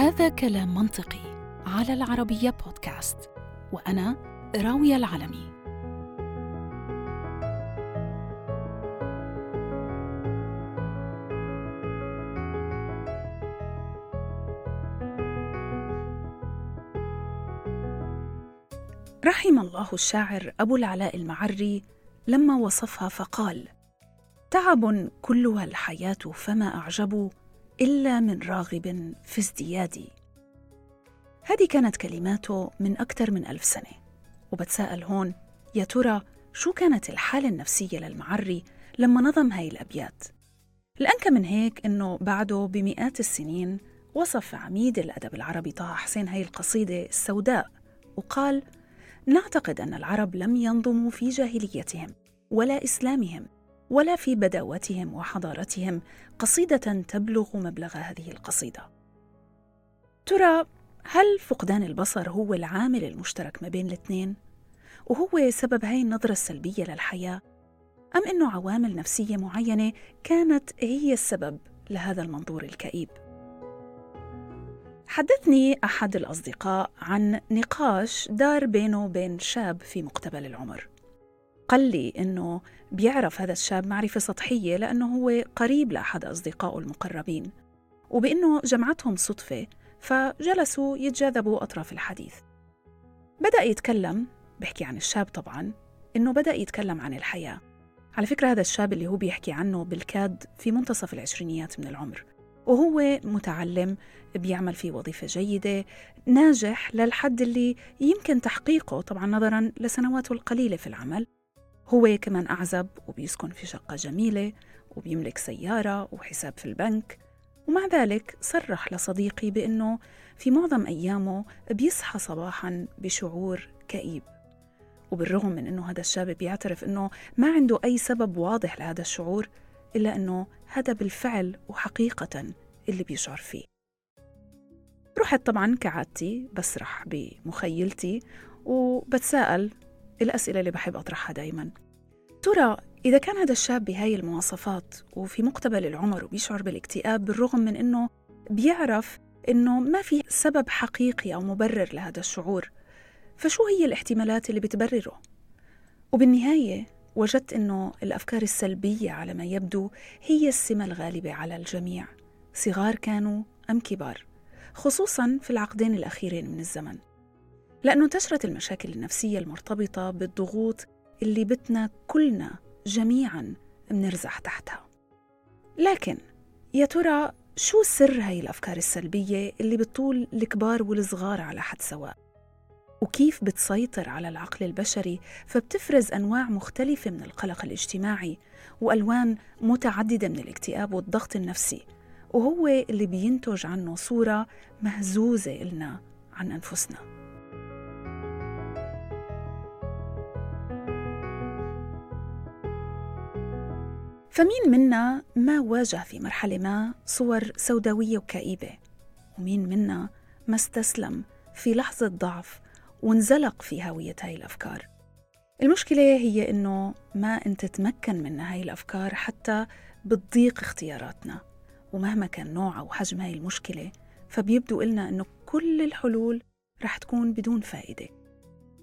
هذا كلام منطقي على العربية بودكاست وأنا راوية العلمي. رحم الله الشاعر أبو العلاء المعري لما وصفها فقال تعب كلها الحياة فما أعجب إلا من راغب في ازديادي هذه كانت كلماته من أكثر من ألف سنة. وبتساءل هون يا ترى شو كانت الحالة النفسية للمعري لما نظم هاي الأبيات؟ الأنكى من هيك إنه بعده بمئات السنين وصف عميد الأدب العربي طه حسين هاي القصيدة السوداء وقال نعتقد أن العرب لم ينظموا في جاهليتهم ولا إسلامهم ولا في بداوتهم وحضارتهم قصيدة تبلغ مبلغ هذه القصيدة. ترى هل فقدان البصر هو العامل المشترك ما بين الاثنين؟ وهو سبب هاي النظرة السلبية للحياة؟ أم إنه عوامل نفسية معينة كانت هي السبب لهذا المنظور الكئيب؟ حدثني أحد الأصدقاء عن نقاش دار بينه وبين شاب في مقتبل العمر قال لي إنه بيعرف هذا الشاب معرفة سطحية لأنه هو قريب لأحد أصدقائه المقربين وبأنه جمعتهم صدفة فجلسوا يتجاذبوا أطراف الحديث. بدأ يتكلم بحكي عن الشاب طبعا إنه بدأ يتكلم عن الحياة. على فكرة هذا الشاب اللي هو بيحكي عنه بالكاد في منتصف العشرينيات من العمر وهو متعلم بيعمل في وظيفة جيدة ناجح للحد اللي يمكن تحقيقه طبعا نظرا لسنواته القليلة في العمل. هو كمان أعزب وبيسكن في شقة جميلة وبيملك سيارة وحساب في البنك. ومع ذلك صرح لصديقي بأنه في معظم أيامه بيصحى صباحا بشعور كئيب. وبالرغم من أنه هذا الشاب بيعترف أنه ما عنده أي سبب واضح لهذا الشعور إلا أنه هذا بالفعل وحقيقة اللي بيشعر فيه. رحت طبعا كعادتي بسرح بمخيلتي وبتساءل الأسئلة اللي بحب أطرحها دايما ترى إذا كان هذا الشاب بهاي المواصفات وفي مقتبل العمر وبيشعر بالاكتئاب بالرغم من أنه بيعرف أنه ما في سبب حقيقي أو مبرر لهذا الشعور فشو هي الاحتمالات اللي بتبرره؟ وبالنهاية وجدت أنه الأفكار السلبية على ما يبدو هي السمة الغالبة على الجميع صغار كانوا أم كبار خصوصا في العقدين الأخيرين من الزمن لأنه انتشرت المشاكل النفسية المرتبطة بالضغوط اللي بتنا كلنا جميعا منرزح تحتها لكن يا ترى شو سر هاي الأفكار السلبية اللي بتطول الكبار والصغار على حد سواء؟ وكيف بتسيطر على العقل البشري فبتفرز أنواع مختلفة من القلق الاجتماعي وألوان متعددة من الاكتئاب والضغط النفسي وهو اللي بينتج عنه صورة مهزوزة إلنا عن أنفسنا فمين منا ما واجه في مرحلة ما صور سوداوية وكئيبة؟ ومين منا ما استسلم في لحظة ضعف وانزلق في هاوية هاي الأفكار؟ المشكلة هي إنه ما أنت تتمكن من هاي الأفكار حتى بتضيق اختياراتنا. ومهما كان نوع أو حجم هاي المشكلة فبيبدو إلنا إنه كل الحلول رح تكون بدون فائدة.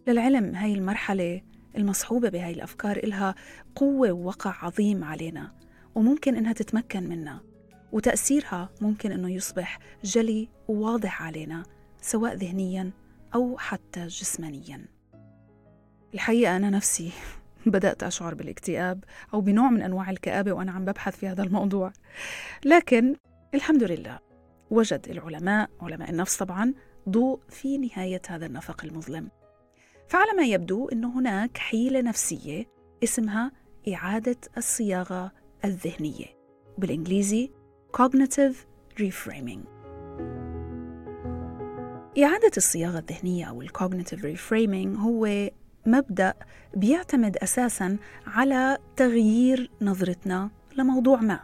للعلم هاي المرحلة المصحوبة بهاي الأفكار إلها قوة ووقع عظيم علينا وممكن إنها تتمكن منا وتأثيرها ممكن إنه يصبح جلي وواضح علينا سواء ذهنيا أو حتى جسمانيا. الحقيقة أنا نفسي بدأت أشعر بالاكتئاب أو بنوع من أنواع الكآبة وأنا عم ببحث في هذا الموضوع. لكن الحمد لله وجد العلماء علماء النفس طبعا ضوء في نهاية هذا النفق المظلم. فعلى ما يبدو أن هناك حيلة نفسية اسمها إعادة الصياغة الذهنية بالإنجليزي Cognitive Reframing. إعادة الصياغة الذهنية أو Cognitive Reframing هو مبدأ بيعتمد أساساً على تغيير نظرتنا لموضوع ما.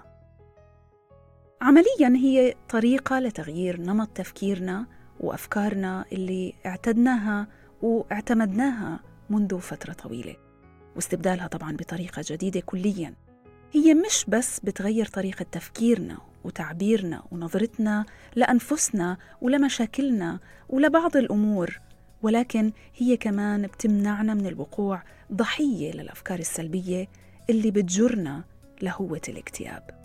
عملياً هي طريقة لتغيير نمط تفكيرنا وأفكارنا اللي اعتدناها واعتمدناها منذ فترة طويلة. واستبدالها طبعا بطريقة جديدة كليا. هي مش بس بتغير طريقة تفكيرنا وتعبيرنا ونظرتنا لأنفسنا ولمشاكلنا ولبعض الأمور ولكن هي كمان بتمنعنا من الوقوع ضحية للأفكار السلبية اللي بتجرنا لهوة الاكتئاب.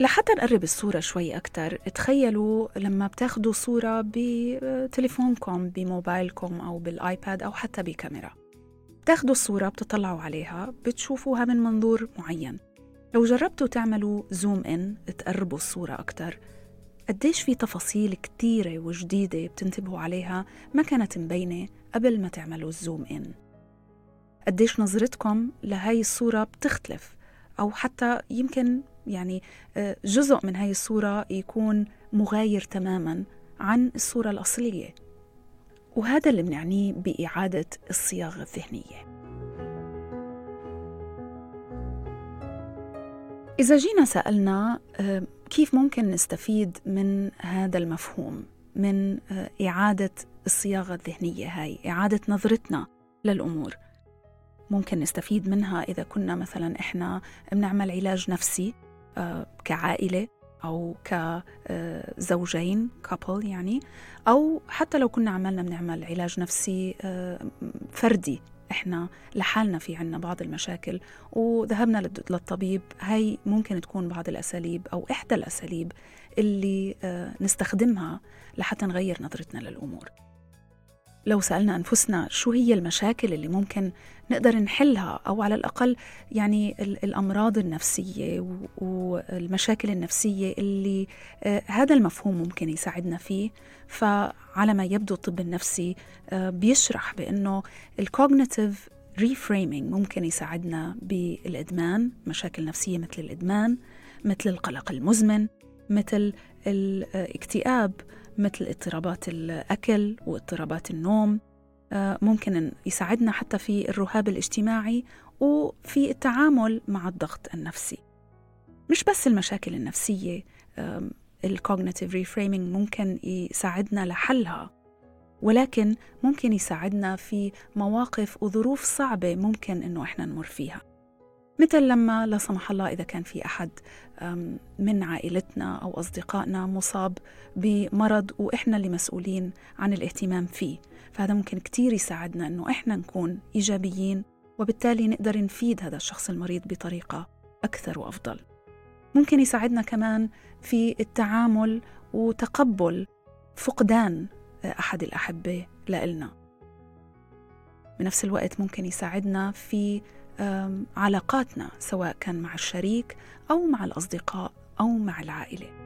لحتى نقرب الصورة شوي أكتر تخيلوا لما بتاخدوا صورة بتليفونكم بموبايلكم أو بالآيباد أو حتى بكاميرا. بتاخدوا الصورة بتطلعوا عليها بتشوفوها من منظور معين. لو جربتوا تعملوا زوم إن تقربوا الصورة أكتر. قديش في تفاصيل كتيرة وجديدة بتنتبهوا عليها ما كانت مبينة قبل ما تعملوا الزوم إن. قديش نظرتكم لهاي الصورة بتختلف أو حتى يمكن يعني آه، جزء من هاي الصورة يكون مغاير تماما عن الصورة الأصلية. وهذا اللي بنعنيه بإعادة الصياغة الذهنية. إذا جينا سألنا آه، كيف ممكن نستفيد من هذا المفهوم من آه، إعادة الصياغة الذهنية هاي إعادة نظرتنا للأمور؟ ممكن نستفيد منها إذا كنا مثلا إحنا بنعمل علاج نفسي كعائلة أو كزوجين كابل يعني أو حتى لو كنا عملنا بنعمل علاج نفسي آه، فردي. إحنا لحالنا في عنا بعض المشاكل وذهبنا للطبيب. هاي ممكن تكون بعض الأساليب أو إحدى الأساليب اللي آه، نستخدمها لحتى نغير نظرتنا للأمور. لو سألنا أنفسنا شو هي المشاكل اللي ممكن نقدر نحلها أو على الأقل يعني الأمراض النفسية والمشاكل النفسية اللي آه، هذا المفهوم ممكن يساعدنا فيه. فعلى ما يبدو الطب النفسي آه، بيشرح بأنه ال cognitive reframing ممكن يساعدنا بالإدمان مشاكل نفسية مثل الإدمان مثل القلق المزمن مثل الاكتئاب مثل اضطرابات الأكل واضطرابات النوم. آه، ممكن يساعدنا حتى في الرهاب الاجتماعي وفي التعامل مع الضغط النفسي. مش بس المشاكل النفسية ال cognitive reframing ممكن يساعدنا لحلها ولكن ممكن يساعدنا في مواقف وظروف صعبة ممكن إنه إحنا نمر فيها. مثل لما لا سمح الله إذا كان في أحد من عائلتنا أو أصدقائنا مصاب بمرض وإحنا اللي مسؤولين عن الاهتمام فيه. فهذا ممكن كتير يساعدنا أنه إحنا نكون إيجابيين وبالتالي نقدر نفيد هذا الشخص المريض بطريقة أكثر وأفضل. ممكن يساعدنا كمان في التعامل وتقبل فقدان أحد الأحبة لإلنا. بنفس الوقت ممكن يساعدنا في علاقاتنا سواء كان مع الشريك أو مع الأصدقاء أو مع العائلة.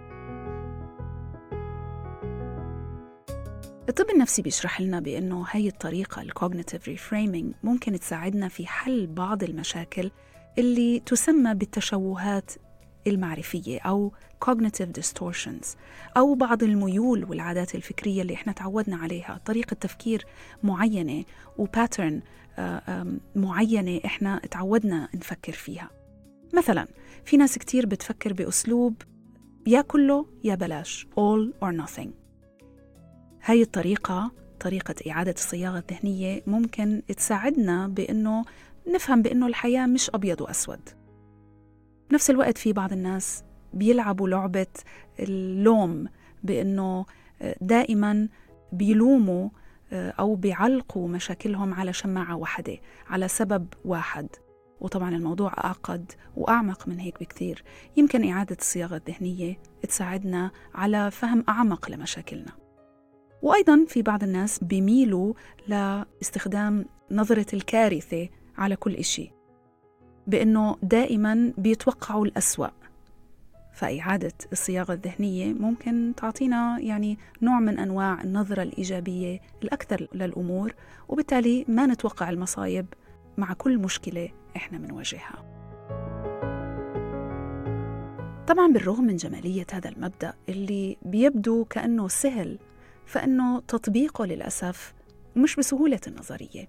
الطب النفسي بيشرح لنا بأنه هاي الطريقة ال cognitive reframing ممكن تساعدنا في حل بعض المشاكل اللي تسمى بالتشوهات المعرفية أو cognitive distortions أو بعض الميول والعادات الفكرية اللي إحنا تعودنا عليها. طريقة تفكير معينة و pattern آه، معينة إحنا تعودنا نفكر فيها. مثلا في ناس كتير بتفكر بأسلوب يا كله يا بلاش all or nothing. هاي الطريقة طريقة إعادة الصياغة الذهنية ممكن تساعدنا بأنه نفهم بأنه الحياة مش أبيض وأسود. بنفس الوقت في بعض الناس بيلعبوا لعبة اللوم بأنه دائما بيلوموا أو بيعلقوا مشاكلهم على شماعة واحدة على سبب واحد. وطبعا الموضوع أعقد وأعمق من هيك بكثير. يمكن إعادة الصياغة الذهنية تساعدنا على فهم أعمق لمشاكلنا. وأيضا في بعض الناس بيميلوا لاستخدام نظرة الكارثة على كل إشي بأنه دائما بيتوقعوا الأسوأ. فإعادة الصياغة الذهنية ممكن تعطينا يعني نوع من أنواع النظرة الإيجابية الأكثر للأمور وبالتالي ما نتوقع المصايب مع كل مشكلة إحنا بنواجهها. طبعا بالرغم من جمالية هذا المبدأ اللي بيبدو كأنه سهل فإنه تطبيقه للأسف مش بسهولة النظرية.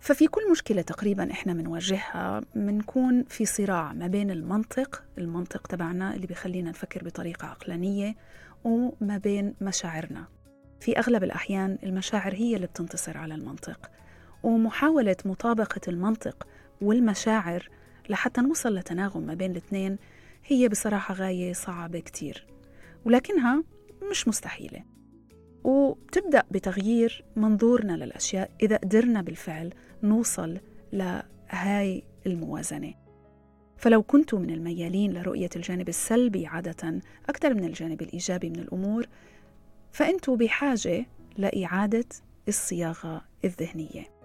ففي كل مشكلة تقريبا إحنا بنواجهها بنكون في صراع ما بين المنطق المنطق تبعنا اللي بيخلينا نفكر بطريقة عقلانية وما بين مشاعرنا. في أغلب الأحيان المشاعر هي اللي بتنتصر على المنطق ومحاولة مطابقة المنطق والمشاعر لحتى نوصل لتناغم ما بين الاثنين هي بصراحة غاية صعبة كتير ولكنها مش مستحيلة. وبتبدأ بتغيير منظورنا للأشياء إذا قدرنا بالفعل نوصل لهاي الموازنة. فلو كنتوا من الميالين لرؤية الجانب السلبي عادة أكثر من الجانب الإيجابي من الأمور فأنتوا بحاجة لإعادة الصياغة الذهنية.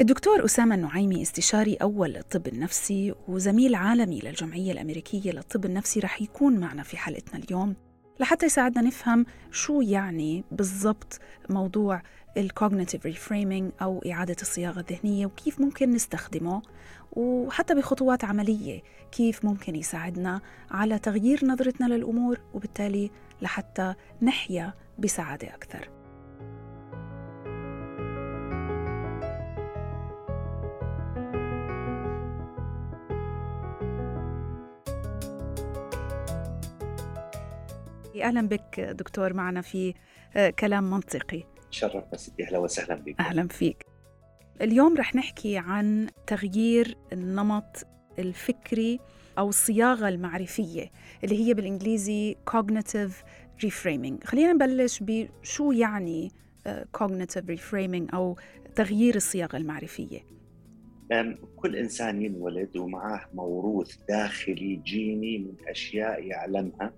الدكتور أسامة النعيمي استشاري أول للطب النفسي وزميل عالمي للجمعية الأمريكية للطب النفسي رح يكون معنا في حلقتنا اليوم لحتى يساعدنا نفهم شو يعني بالضبط موضوع ال cognitive reframing أو إعادة الصياغة الذهنية وكيف ممكن نستخدمه وحتى بخطوات عملية كيف ممكن يساعدنا على تغيير نظرتنا للأمور وبالتالي لحتى نحيا بسعادة أكثر. أهلا بك دكتور معنا في آه، كلام منطقي. شرفنا ستي أهلا وسهلا بك. أهلا فيك. اليوم رح نحكي عن تغيير النمط الفكري أو الصياغة المعرفية اللي هي بالإنجليزي cognitive reframing. خلينا نبلش بشو يعني آه، cognitive reframing أو تغيير الصياغة المعرفية. كل إنسان ينولد ومعاه موروث داخلي جيني من أشياء يعلمها.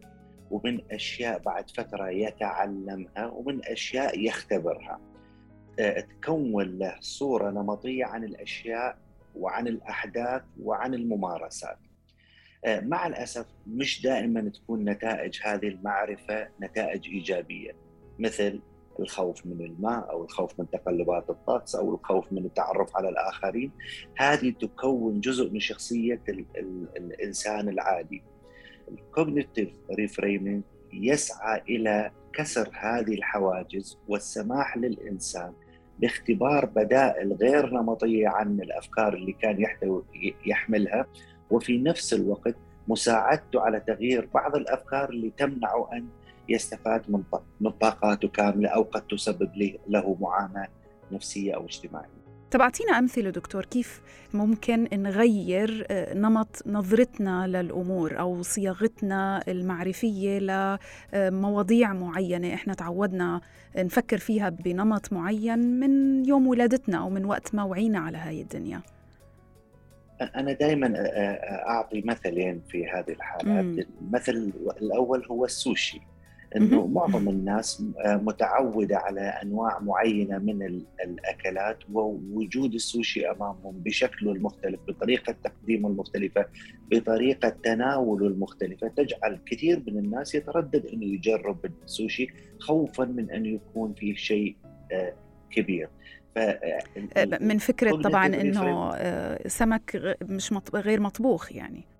ومن أشياء بعد فترة يتعلمها ومن أشياء يختبرها. آه، تكون له صورة نمطية عن الأشياء وعن الأحداث وعن الممارسات. آه، مع الأسف مش دائما تكون نتائج هذه المعرفة نتائج إيجابية مثل الخوف من الماء أو الخوف من تقلبات الطقس أو الخوف من التعرف على الآخرين. هذه تكون جزء من شخصية الإنسان العادي. ال cognitive reframing يسعى إلى كسر هذه الحواجز والسماح للإنسان باختبار بدائل غير نمطية عن الأفكار اللي كان يحتوي يحملها وفي نفس الوقت مساعدته على تغيير بعض الأفكار اللي تمنعه أن يستفاد من طاقاته كاملة أو قد تسبب له معاناة نفسية أو اجتماعية. طب أعطينا أمثلة دكتور كيف ممكن نغير آه، نمط نظرتنا للأمور أو صياغتنا المعرفية لمواضيع معينة إحنا تعودنا نفكر فيها بنمط معين من يوم ولادتنا أو من وقت ما وعينا على هاي الدنيا؟ أنا دائما آه، آه، أعطي مثلين في هذه الحالات. المثل الأول هو السوشي. إنه معظم الناس آه، متعودة على أنواع معينة من الأكلات ووجود السوشي أمامهم بشكله المختلف بطريقة تقديمه المختلفة بطريقة تناوله المختلفة تجعل كثير من الناس يتردد إنه يجرب السوشي خوفا من أن يكون فيه شيء آه، كبير. آه، من فكرة طبعا إنه سمك مش غير مطبوخ يعني.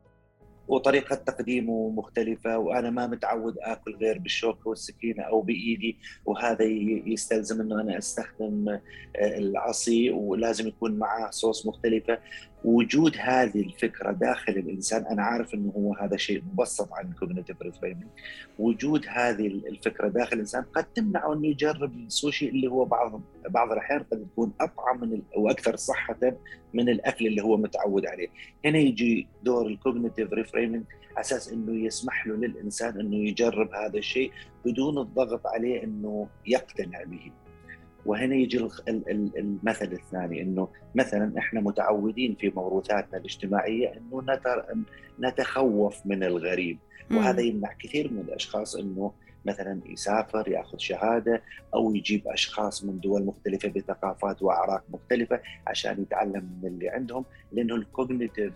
وطريقة تقديمه مختلفة وأنا ما متعود آكل غير بالشوكة والسكينة أو بإيدي وهذا يستلزم أنه أنا أستخدم آه، العصي ولازم يكون معاه صوص مختلفة. وجود هذه الفكرة داخل الإنسان أنا عارف إنه هو هذا شيء مبسط عن ال cognitive reframing وجود هذه الفكرة داخل الإنسان قد تمنعه إنه يجرب السوشي اللي هو بعض بعض الأحيان قد تكون أطعم من وأكثر صحة من الأكل اللي هو متعود عليه. هنا يجي دور ال cognitive reframing على أساس إنه يسمح له للإنسان إنه يجرب هذا الشيء بدون الضغط عليه إنه يقتنع به. وهنا يجي المثل الثاني إنه مثلا إحنا متعودين في موروثاتنا الاجتماعية إنه نتخوف من الغريب. وهذا يمنع كثير من الأشخاص إنه مثلا يسافر يأخذ شهادة أو يجيب أشخاص من دول مختلفة بثقافات وأعراق مختلفة عشان يتعلم من اللي عندهم لأنه الكوجنيتيف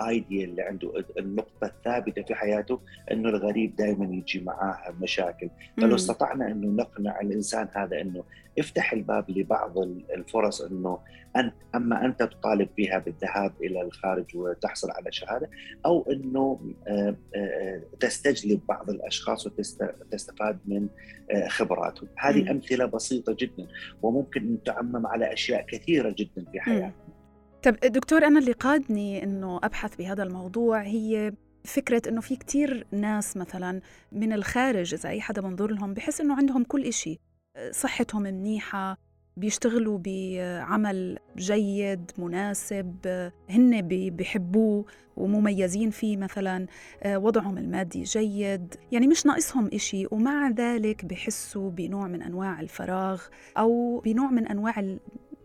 ايديا اللي عنده النقطة الثابتة في حياته إنه الغريب دائما يجي معاه مشاكل. فلو استطعنا إنه نقنع الإنسان هذا إنه افتح الباب لبعض الفرص إنه أنت أما أنت تطالب فيها بالذهاب إلى الخارج وتحصل على شهادة أو إنه آه، آه، تستجلب بعض الأشخاص وتستفاد من آه، خبراتهم. هذه أمثلة بسيطة جدا وممكن تعمم على أشياء كثيرة جدا في حياتنا. طب دكتور أنا اللي قادني إنه أبحث بهذا الموضوع هي فكرة إنه في كتير ناس مثلا من الخارج إذا أي حدا بنظر لهم بحس إنه عندهم كل إشي. صحتهم منيحة بيشتغلوا بعمل جيد مناسب هن بيحبوه ومميزين فيه مثلا. وضعهم المادي جيد. يعني مش ناقصهم إشي. ومع ذلك بحسوا بنوع من أنواع الفراغ أو بنوع من أنواع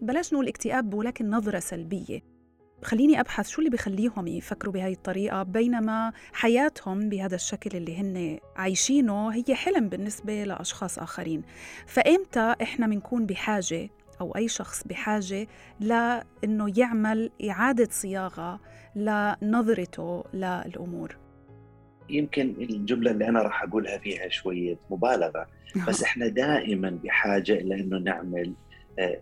بلاش نقول اكتئاب ولكن نظرة سلبية. خليني أبحث شو اللي بخليهم يفكروا بهاي الطريقة بينما حياتهم بهذا الشكل اللي هن عايشينه هي حلم بالنسبة لأشخاص آخرين. فإمتى إحنا بنكون بحاجة أو أي شخص بحاجة لإنه يعمل إعادة صياغة لنظرته للأمور؟ يمكن الجملة اللي أنا راح أقولها فيها شوية مبالغة بس إحنا دائما بحاجة إلى إنه نعمل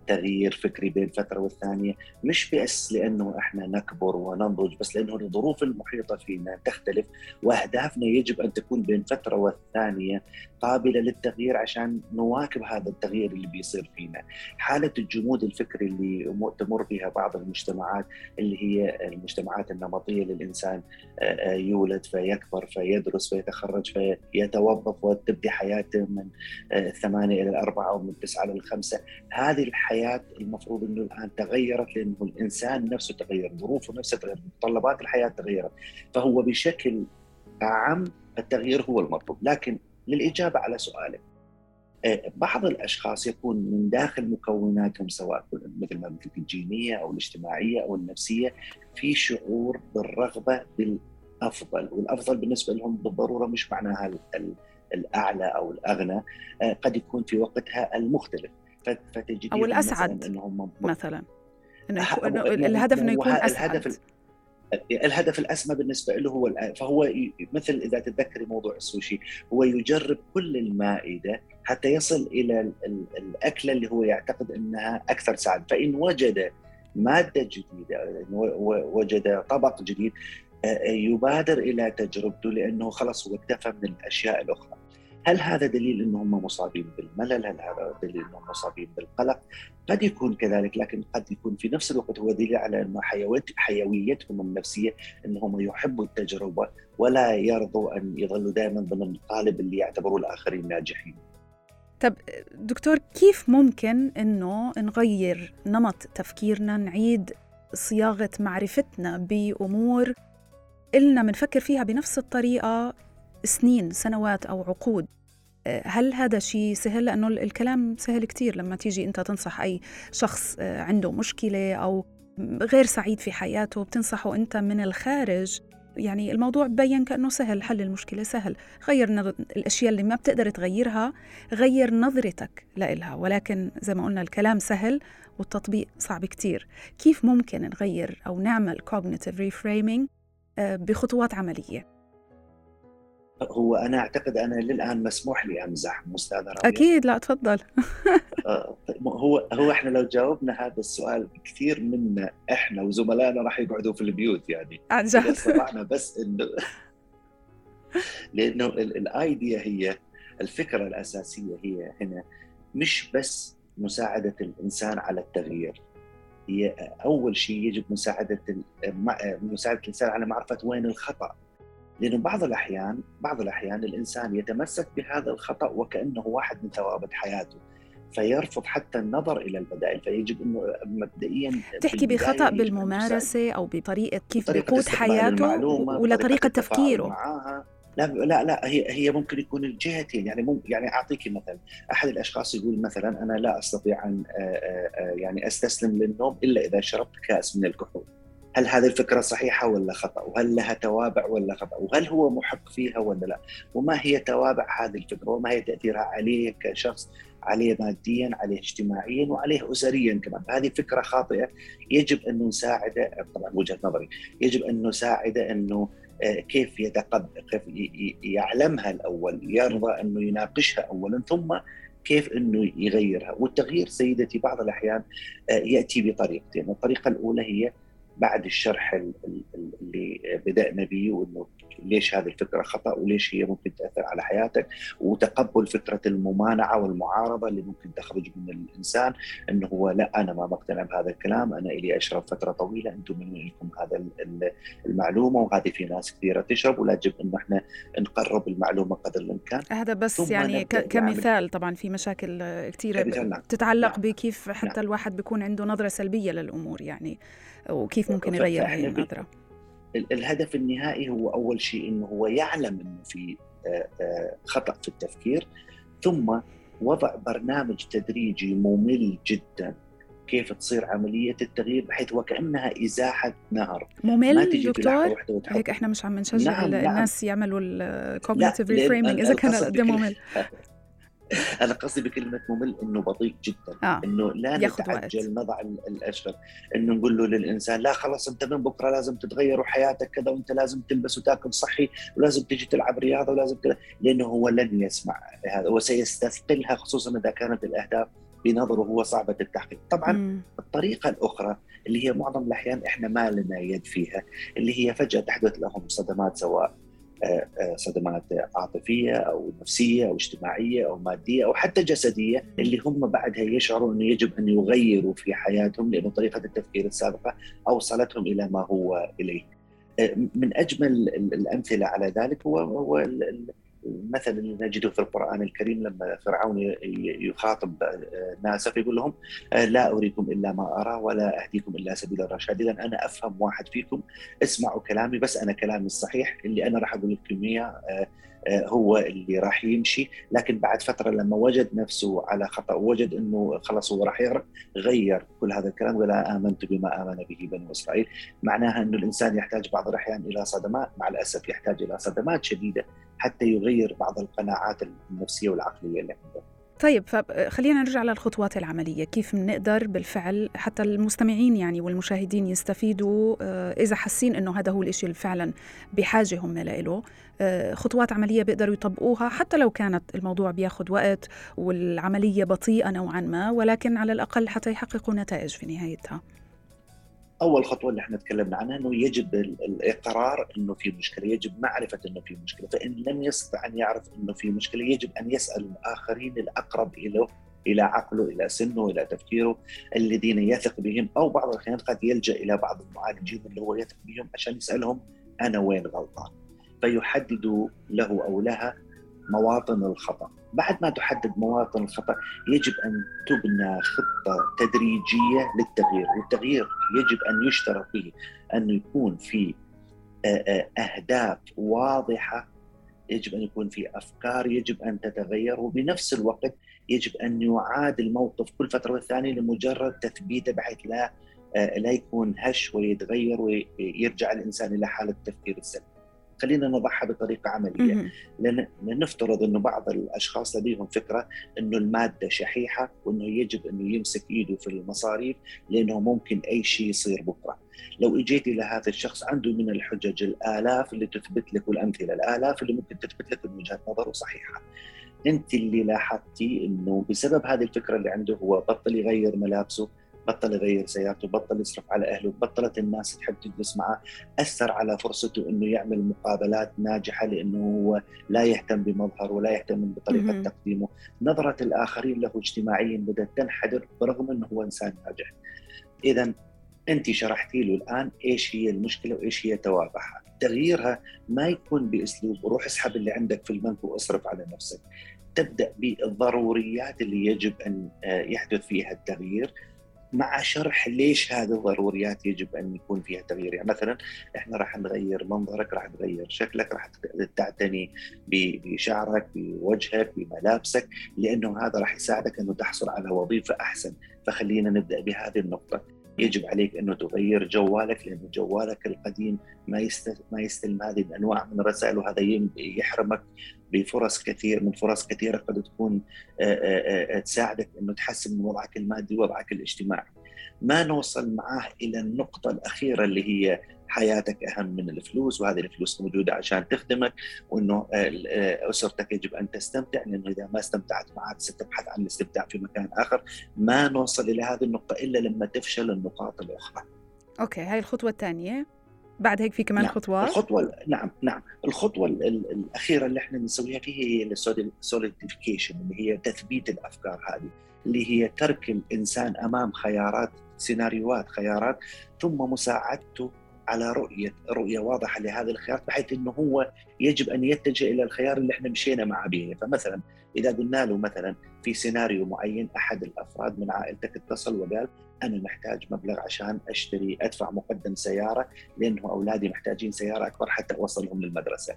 تغيير فكري بين فترة والثانية مش بس لأنه إحنا نكبر وننضج بس لأنه الظروف المحيطة فينا تختلف وأهدافنا يجب أن تكون بين فترة والثانية قابلة للتغيير عشان نواكب هذا التغيير اللي بيصير فينا. حالة الجمود الفكري اللي تمر بها بعض المجتمعات اللي هي المجتمعات النمطية للانسان يولد فيكبر فيدرس فيتخرج فيتوظف وتبدي حياته من ثمانية إلى الأربعة أو من تسعة للخمسه، هذه الحياة المفروض إنه الآن تغيرت لأنه الإنسان نفسه تغير، ظروفه نفسها تغير، متطلبات الحياة تغيرت، فهو بشكل عام التغيير هو المطلوب، لكن للإجابة على سؤالك آه، بعض الأشخاص يكون من داخل مكوناتهم سواء مثل ما قلت الجينية أو الاجتماعية أو النفسية في شعور بالرغبة بالأفضل. والأفضل بالنسبة لهم بالضرورة مش معناها الأعلى أو الأغنى آه، قد يكون في وقتها المختلف. فتجد أو الأسعد إنهم مثلا. إنه الهدف إنه يكون أسعد. الهدف الهدف الأسمى بالنسبة له هو فهو مثل إذا تتذكري موضوع السوشي هو يجرب كل المائدة حتى يصل إلى الأكلة اللي هو يعتقد إنها أكثر سعادة. فإن وجد مادة جديدة وجد طبق جديد يبادر إلى تجربته لأنه خلص هو اكتفى من الأشياء الأخرى. هل هذا دليل انهم مصابين بالملل؟ هل هذا دليل انهم مصابين بالقلق؟ قد يكون كذلك لكن قد يكون في نفس الوقت هو دليل على انه حيويتهم النفسية إنهم يحبوا التجربة ولا يرضوا أن يظلوا دائما ضمن القالب اللي يعتبروه الآخرين ناجحين. طب دكتور كيف ممكن إنه نغير نمط تفكيرنا نعيد صياغة معرفتنا بأمور إلنا بنفكر فيها بنفس الطريقة سنين سنوات أو عقود. هل هذا شيء سهل؟ لأنه الكلام سهل كتير لما تيجي أنت تنصح أي شخص عنده مشكلة أو غير سعيد في حياته بتنصحه أنت من الخارج. يعني الموضوع بين كأنه سهل حل المشكلة سهل. غير الأشياء اللي ما بتقدر تغيرها غير نظرتك لإلها. ولكن زي ما قلنا الكلام سهل والتطبيق صعب كتير. كيف ممكن نغير أو نعمل cognitive reframing بخطوات عملية؟ هو أنا أعتقد أنا للآن مسموح لي أمزح استاذه رابعه أكيد لا تفضل. آه، هو هو إحنا لو جاوبنا هذا السؤال كثير منا إحنا وزملائنا راح يقعدوا في البيوت يعني. عن جد. استطعنا بس إنه لأنه الآيديا هي الفكرة الأساسية هي هنا مش بس مساعدة الإنسان على التغيير. هي أول شيء يجب مساعدة مساعدة الإنسان على معرفة وين الخطأ. لأنه بعض الاحيان بعض الأحيان الإنسان يتمسك بهذا الخطأ وكأنه واحد من ثوابت حياته. فيرفض حتى النظر إلى البدائل فيجب إنه مبدئيا تحكي بخطأ بالممارسة أو بطريقة كيف بيقود حياته ولا طريقة تفكيره. معاها لا لا لا هي هي ممكن يكون الجهتين يعني ممكن يعني أعطيك مثل أحد الأشخاص يقول مثلا أنا لا أستطيع أن يعني أستسلم للنوم إلا إذا شربت كاس من الكحول. هل هذه الفكرة صحيحة ولا خطأ؟ وهل لها توابع ولا خطأ؟ وهل هو محق فيها ولا لا؟ وما هي توابع هذه الفكرة؟ وما هي تأثيرها عليه كشخص؟ عليه ماديا، عليه اجتماعيا، وعليه اسريا كمان، هذه فكرة خاطئة يجب أن نساعده طبعا وجهة نظري، يجب أن نساعده أنه آه، كيف يتقبل كيف يعلمها الأول، يرضى أنه يناقشها اولا ثم كيف أنه يغيرها، والتغيير سيدتي بعض الأحيان آه، يأتي بطريقتين، الطريقة الأولى هي بعد الشرح اللي بدأنا به وإنه ليش هذه الفكرة خطأ وليش هي ممكن تأثر على حياتك وتقبل فكرة الممانعة والمعارضة اللي ممكن تخرج من الإنسان إنه هو لا أنا ما مقتنع بهذا الكلام أنا إلي أشرب فترة طويلة أنتم من لكم هذا المعلومة وهذه في ناس كثيرة تشرب ولا يجب إنه إحنا نقرب المعلومة قدر الإمكان هذا بس يعني كمثال طبعا في مشاكل كثيرة نعم. تتعلق نعم. بكيف حتى نعم. الواحد بيكون عنده نظرة سلبية للأمور يعني وكيف ممكن يغير هذه النظره الهدف النهائي هو أول شيء إنه هو يعلم إنه في آه، آه، خطأ في التفكير ثم وضع برنامج تدريجي ممل جدا. كيف تصير عملية التغيير؟ بحيث وكأنها إزاحة نهر. ممل ما تجي دكتور؟ هيك إحنا مش عم نشجع نعم, نعم. الناس نعم. يعملوا ال cognitive reframing إذا كان قد ممل. أنا قصدي بكلمة ممل إنه بطيء جدا آه. إنه لا نتعجل نضع الاشهر إنه نقول له للإنسان لا خلاص أنت من بكرة لازم تتغير وحياتك كذا وأنت لازم تلبس وتأكل صحي ولازم تجي تلعب رياضة ولازم كذا لأنه هو لن يسمع هذا وسيستثقلها خصوصا إذا كانت الأهداف بنظره هو صعبة التحقيق طبعا م. الطريقة الأخرى اللي هي معظم الأحيان إحنا ما لنا يد فيها اللي هي فجأة تحدث لهم صدمات سواء صدمات عاطفية أو نفسية أو اجتماعية أو مادية أو حتى جسدية اللي هم بعدها يشعروا إنه يجب أن يغيروا في حياتهم لأنه طريقة التفكير السابقة أوصلتهم إلى ما هو إليه. آه، من أجمل الأمثلة على ذلك هو هو المثل اللي نجده في القرآن الكريم لما فرعون يخاطب ناسه فيقول لهم لا أريكم إلا ما أرى ولا أهديكم إلا سبيل الرشاد. إذا أنا أفهم واحد فيكم اسمعوا كلامي بس أنا كلامي الصحيح اللي أنا راح أقول لكم إياه آه، هو اللي راح يمشي. لكن بعد فترة لما وجد نفسه على خطأ ووجد إنه خلص هو راح يغرق غير كل هذا الكلام وقال آمنت بما آمن به بنو إسرائيل. معناها إنه الإنسان يحتاج بعض الأحيان إلى صدمات مع الأسف يحتاج إلى صدمات شديدة حتى يغير بعض القناعات النفسية والعقلية اللي عنده. طيب فخلينا نرجع للخطوات العملية. كيف بنقدر بالفعل حتى المستمعين يعني والمشاهدين يستفيدوا آه، إذا حاسين أنه هذا هو الإشي اللي فعلا بحاجة هم له آه، خطوات عملية بيقدروا يطبقوها حتى لو كانت الموضوع بياخد وقت والعملية بطيئة نوعا ما ولكن على الأقل حتى يحققوا نتائج في نهايتها. أول خطوة اللي إحنا تكلمنا عنها إنه يجب الإقرار إنه في مشكلة، يجب معرفة إنه في مشكلة، فإن لم يستطع أن يعرف إنه في مشكلة يجب أن يسأل الآخرين الأقرب اليه إلى عقله إلى سنه إلى تفكيره الذين يثق بهم أو بعض الأحيان قد يلجأ إلى بعض المعالجين اللي هو يثق بهم عشان يسألهم أنا وين غلطان؟ فيحددوا له أو لها مواطن الخطأ. بعد ما تحدد مواطن الخطأ يجب أن تبنى خطة تدريجية للتغيير والتغيير يجب أن يشترط فيه أن يكون في أهداف واضحة يجب أن يكون في أفكار يجب أن تتغير وبنفس الوقت يجب أن يعاد الموقف كل فترة والثانية لمجرد تثبيته بحيث لا لا يكون هش ويتغير ويرجع الإنسان إلى حالة التفكير السلبي. خلينا نضعها بطريقة عملية. لأن نفترض إنه بعض الأشخاص لديهم فكرة إنه المادة شحيحة وإنه يجب إنه يمسك إيده في المصاريف لأنه ممكن أي شيء يصير بكرة. لو اجيت إلى هذا الشخص عنده من الحجج الآلاف اللي تثبت لك والأمثلة الآلاف اللي ممكن تثبت لك ان وجهه نظره صحيحة. أنت اللي لاحظتي إنه بسبب هذه الفكرة اللي عنده هو بطل يغير ملابسه بطل يغير سيارته بطل يصرف على أهله بطلت الناس تحب تجلس معه أثر على فرصته إنه يعمل مقابلات ناجحة لأنه هو لا يهتم بمظهر ولا يهتم بطريقة تقديمه. نظرة الآخرين له اجتماعيا بدأت تنحدر برغم إنه هو إنسان ناجح. اذا أنت شرحتي له الآن إيش هي المشكلة وإيش هي توابعها. تغييرها ما يكون بأسلوب روح اسحب اللي عندك في البنك واصرف على نفسك. تبدأ بالضروريات اللي يجب أن آه، يحدث فيها التغيير. مع شرح ليش هذه الضروريات يجب أن يكون فيها تغيير. يعني مثلا إحنا راح نغير منظرك راح تغير شكلك راح تعتني بشعرك بوجهك بملابسك لأنه هذا راح يساعدك أنه تحصل على وظيفة أحسن. فخلينا نبدأ بهذه النقطة. يجب عليك أنه تغير جوالك لأنه جوالك القديم ما. ما يستلم هذه الأنواع من الرسائل وهذا يحرمك بفرص كثير من فرص كثيرة قد تكون تساعدك أنه تحسن من وضعك المادي ووضعك الاجتماعي. ما نوصل معاه إلى النقطة الأخيرة اللي هي حياتك أهم من الفلوس وهذه الفلوس موجودة عشان تخدمك وإنه أسرتك يجب أن تستمتع لأنه إذا ما استمتعت معك ستبحث عن الاستمتاع في مكان آخر ما نوصل إلى هذه النقطة إلا لما تفشل النقاط الأخرى. أوكي هاي الخطوة الثانية بعد هيك في كمان نعم. خطوات الخطوة نعم نعم الخطوة الأخيرة اللي إحنا بنسويها فيها هي ال solidification اللي هي تثبيت الأفكار هذه اللي هي ترك الإنسان أمام خيارات سيناريوهات خيارات ثم مساعدته على رؤيه رؤية واضحة لهذه الخيارات بحيث إنه هو يجب أن يتجه إلى الخيار اللي إحنا مشينا معه به، فمثلا إذا قلنا له مثلا في سيناريو معين أحد الأفراد من عائلتك اتصل وقال أنا محتاج مبلغ عشان أشتري أدفع مقدم سيارة لأنه أولادي محتاجين سيارة أكبر حتى أوصلهم للمدرسة.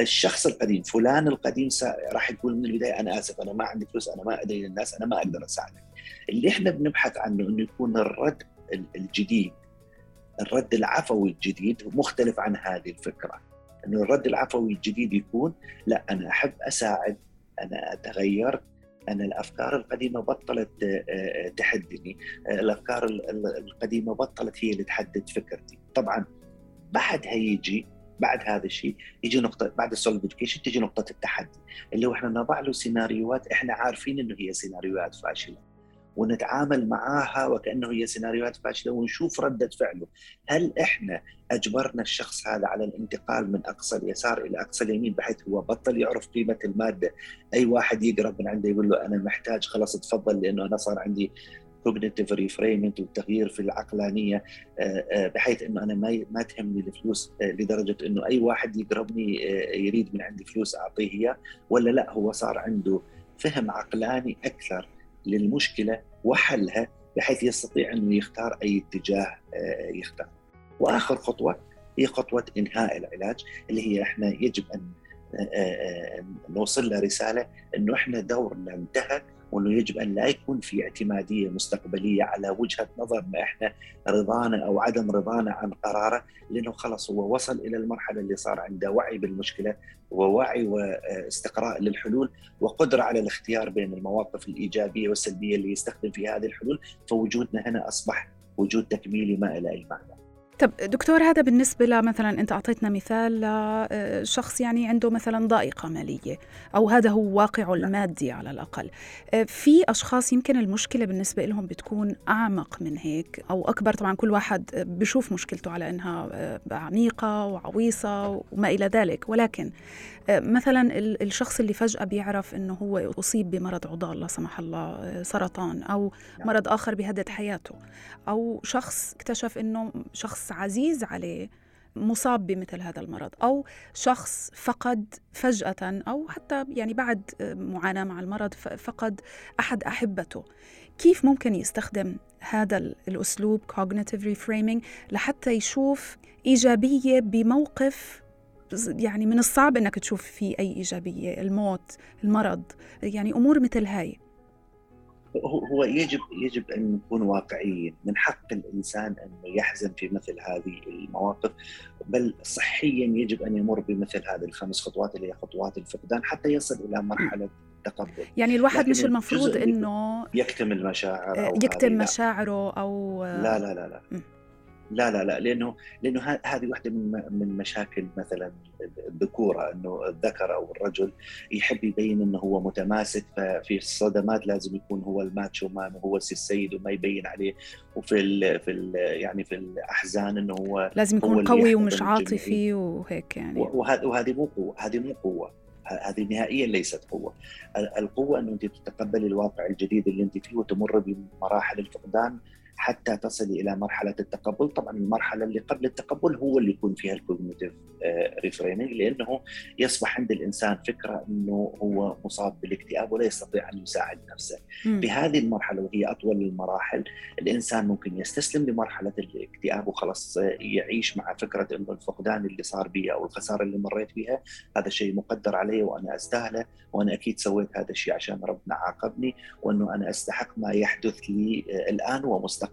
الشخص القديم فلان القديم راح يقول من البداية أنا آسف أنا ما عندي فلوس أنا ما أدري الناس أنا ما أقدر أساعدك. اللي إحنا بنبحث عنه إنه يكون الرد الجديد الرد العفوي الجديد مختلف عن هذه الفكرة. إنه الرد العفوي الجديد يكون لا أنا أحب أساعد أنا أتغير أنا الأفكار القديمة بطلت آه، آه، تحدني. الأفكار القديمة بطلت هي اللي تحدد فكرتي. طبعا بعد هيجي بعد هذا الشيء يجي نقطة بعد ال solidification تجي نقطة التحدي. اللي هو إحنا نضع له سيناريوهات إحنا عارفين إنه هي سيناريوهات فاشلة. ونتعامل معاها وكأنه هي سيناريوهات فاشلة ونشوف ردة فعله، هل إحنا أجبرنا الشخص هذا على الانتقال من أقصى اليسار إلى أقصى اليمين بحيث هو بطل يعرف قيمة المادة، أي واحد يقرب من عنده يقول له أنا محتاج خلاص تفضل لأنه أنا صار عندي cognitive reframing والتغيير في العقلانية آه، آه، بحيث إنه أنا ما ما تهمني الفلوس آه، لدرجة إنه أي واحد يقربني يريد من عندي فلوس أعطيه إياه ولا لا هو صار عنده فهم عقلاني أكثر. للمشكلة وحلها بحيث يستطيع أنه يختار أي اتجاه آه، يختار. وآخر خطوة هي خطوة إنهاء العلاج اللي هي إحنا يجب أن آه، آه، نوصل له رساله إنه إحنا دورنا انتهى وانه يجب أن لا يكون في اعتمادية مستقبلية على وجهة نظرنا إحنا رضانا أو عدم رضانا عن قراره لأنه خلص هو وصل إلى المرحلة اللي صار عنده وعي بالمشكلة ووعي واستقراء للحلول وقدرة على الاختيار بين المواقف الإيجابية والسلبية اللي يستخدم في هذه الحلول فوجودنا هنا أصبح وجود تكميلي ما إلى أي معنى. طب دكتور هذا بالنسبة لمثلا أنت أعطيتنا مثال لشخص يعني عنده مثلا ضائقة مالية أو هذا هو واقعه نعم. المادي على الأقل. في أشخاص يمكن المشكلة بالنسبة لهم بتكون أعمق من هيك أو أكبر. طبعا كل واحد بشوف مشكلته على أنها عميقة وعويصة وما إلى ذلك. ولكن مثلا الشخص اللي فجأة بيعرف أنه هو أصيب بمرض عضال لا سمح الله سرطان أو نعم. مرض آخر بيهدد حياته أو شخص اكتشف أنه شخص عزيز عليه مصاب بمثل هذا المرض أو شخص فقد فجأة أو حتى يعني بعد معاناة مع المرض فقد أحد أحبته كيف ممكن يستخدم هذا الأسلوب cognitive reframing لحتى يشوف إيجابية بموقف يعني من الصعب إنك تشوف فيه أي إيجابية الموت المرض يعني أمور مثل هاي. هو يجب يجب أن نكون واقعيين. من حق الإنسان انه يحزن في مثل هذه المواقف بل صحيا يجب أن يمر بمثل هذه الخمس خطوات اللي هي خطوات الفقدان حتى يصل إلى مرحلة التقبل. يعني الواحد مش المفروض إنه يكتم المشاعر أو يكتم مشاعره أو لا لا لا لا. م. لا لا لا لأنه لأنه هذه واحدة من من مشاكل مثلا الذكورة إنه الذكر أو الرجل يحب يبين إنه هو متماسك ففي الصدمات لازم يكون هو الماتشو مان وهو السيد وما يبين عليه. وفي ال في ال يعني في الأحزان إنه هو لازم يكون هو قوي ومش عاطفي وهيك يعني. وهذه مو قوة هذه مو قوة. هذه نهائيا ليست قوة. القوة إنه أنت تتقبلي الواقع الجديد اللي أنت فيه وتمر بمراحل الفقدان حتى تصلي إلى مرحلة التقبل، طبعا المرحلة اللي قبل التقبل هو اللي يكون فيها ال cognitive reframing لأنه يصبح عند الإنسان فكرة إنه هو مصاب بالاكتئاب ولا يستطيع أن يساعد نفسه. م. بهذه المرحلة وهي أطول المراحل الإنسان ممكن يستسلم لمرحلة الاكتئاب وخلاص يعيش مع فكرة إنه الفقدان اللي صار بي أو الخسارة اللي مريت بها هذا شيء مقدر علي وأنا أستاهله وأنا أكيد سويت هذا الشيء عشان ربنا عاقبني وأنه أنا أستحق ما يحدث لي الآن ومستقبلا